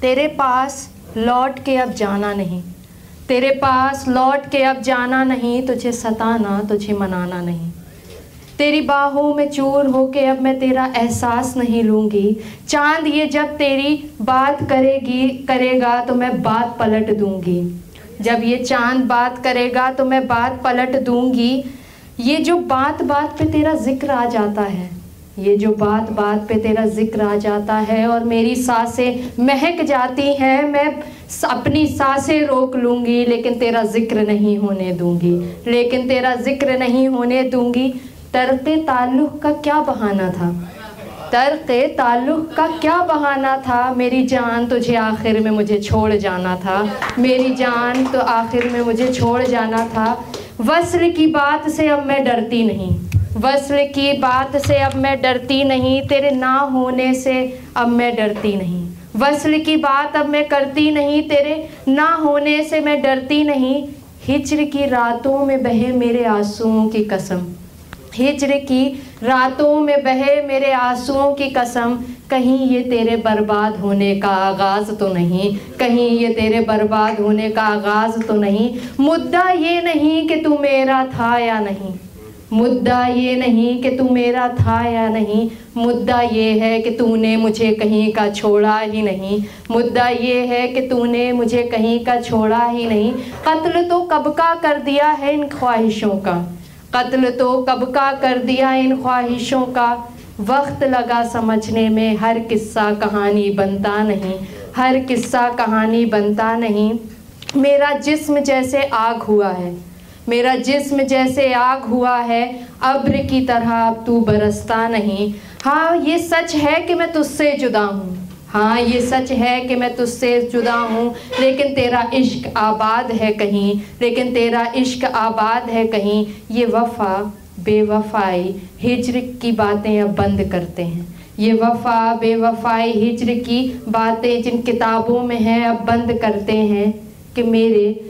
तेरे पास लौट के अब जाना नहीं। तेरे पास लौट के अब जाना नहीं, तुझे सताना, तुझे मनाना नहीं। तेरी बाहों में चूर हो के अब मैं तेरा एहसास नहीं लूँगी। चाँद ये जब तेरी बात करेगी, करेगा तो मैं बात पलट दूँगी। जब ये चाँद बात करेगा तो मैं बात पलट दूँगी। ये जो बात बात पे तेरा ज़िक्र आ जाता है ये जो बात बात पे तेरा ज़िक्र आ जाता है और मेरी साँसें महक जाती हैं, मैं अपनी साँसें रोक लूँगी, लेकिन तेरा ज़िक्र नहीं होने दूँगी। लेकिन तेरा ज़िक्र नहीं होने दूँगी। तर्क ताल्लुक़ का क्या बहाना था? तर्क ताल्लुक़ का क्या बहाना था? मेरी जान तुझे आखिर में मुझे छोड़ जाना था। मेरी जान तो आखिर में मुझे छोड़ जाना था। वस्ल की बात से अब मैं डरती नहीं। वस्ल की बात से अब मैं डरती नहीं, तेरे ना होने से अब मैं डरती नहीं। वस्ल की बात अब मैं करती नहीं, तेरे ना होने से मैं डरती नहीं। हिजर की रातों में बहे मेरे आंसुओं की कसम। हिजर की रातों में बहे मेरे आंसुओं की कसम। कहीं ये तेरे बर्बाद होने का आगाज़ तो नहीं, कहीं ये तेरे बर्बाद होने का आगाज़ तो नहीं। मुद्दा ये नहीं कि तू मेरा था या नहीं। मुद्दा ये नहीं कि तू मेरा था या नहीं, मुद्दा ये है कि तूने मुझे कहीं का छोड़ा ही नहीं, मुद्दा ये है कि तूने मुझे कहीं का छोड़ा ही नहीं। कत्ल तो कब का कर दिया है इन ख्वाहिशों का? कत्ल तो कब का कर दिया इन ख्वाहिशों का? वक्त लगा समझने में हर किस्सा कहानी बनता नहीं, हर किस्सा कहानी बनता नहीं। मेरा जिस्म जैसे आग हुआ है मेरा जिस्म जैसे आग हुआ है, अब्र की तरह अब तू बरसता नहीं। हाँ ये सच है कि मैं तुझसे जुदा हूँ। हाँ ये सच है कि मैं तुझसे जुदा हूँ, लेकिन तेरा इश्क आबाद है कहीं, लेकिन तेरा इश्क आबाद है कहीं। ये वफ़ा बेवफाई हिजर की बातें अब बंद करते हैं। ये वफ़ा बेवफाई हिजर की बातें जिन किताबों में हैं, अब बंद करते हैं कि मेरे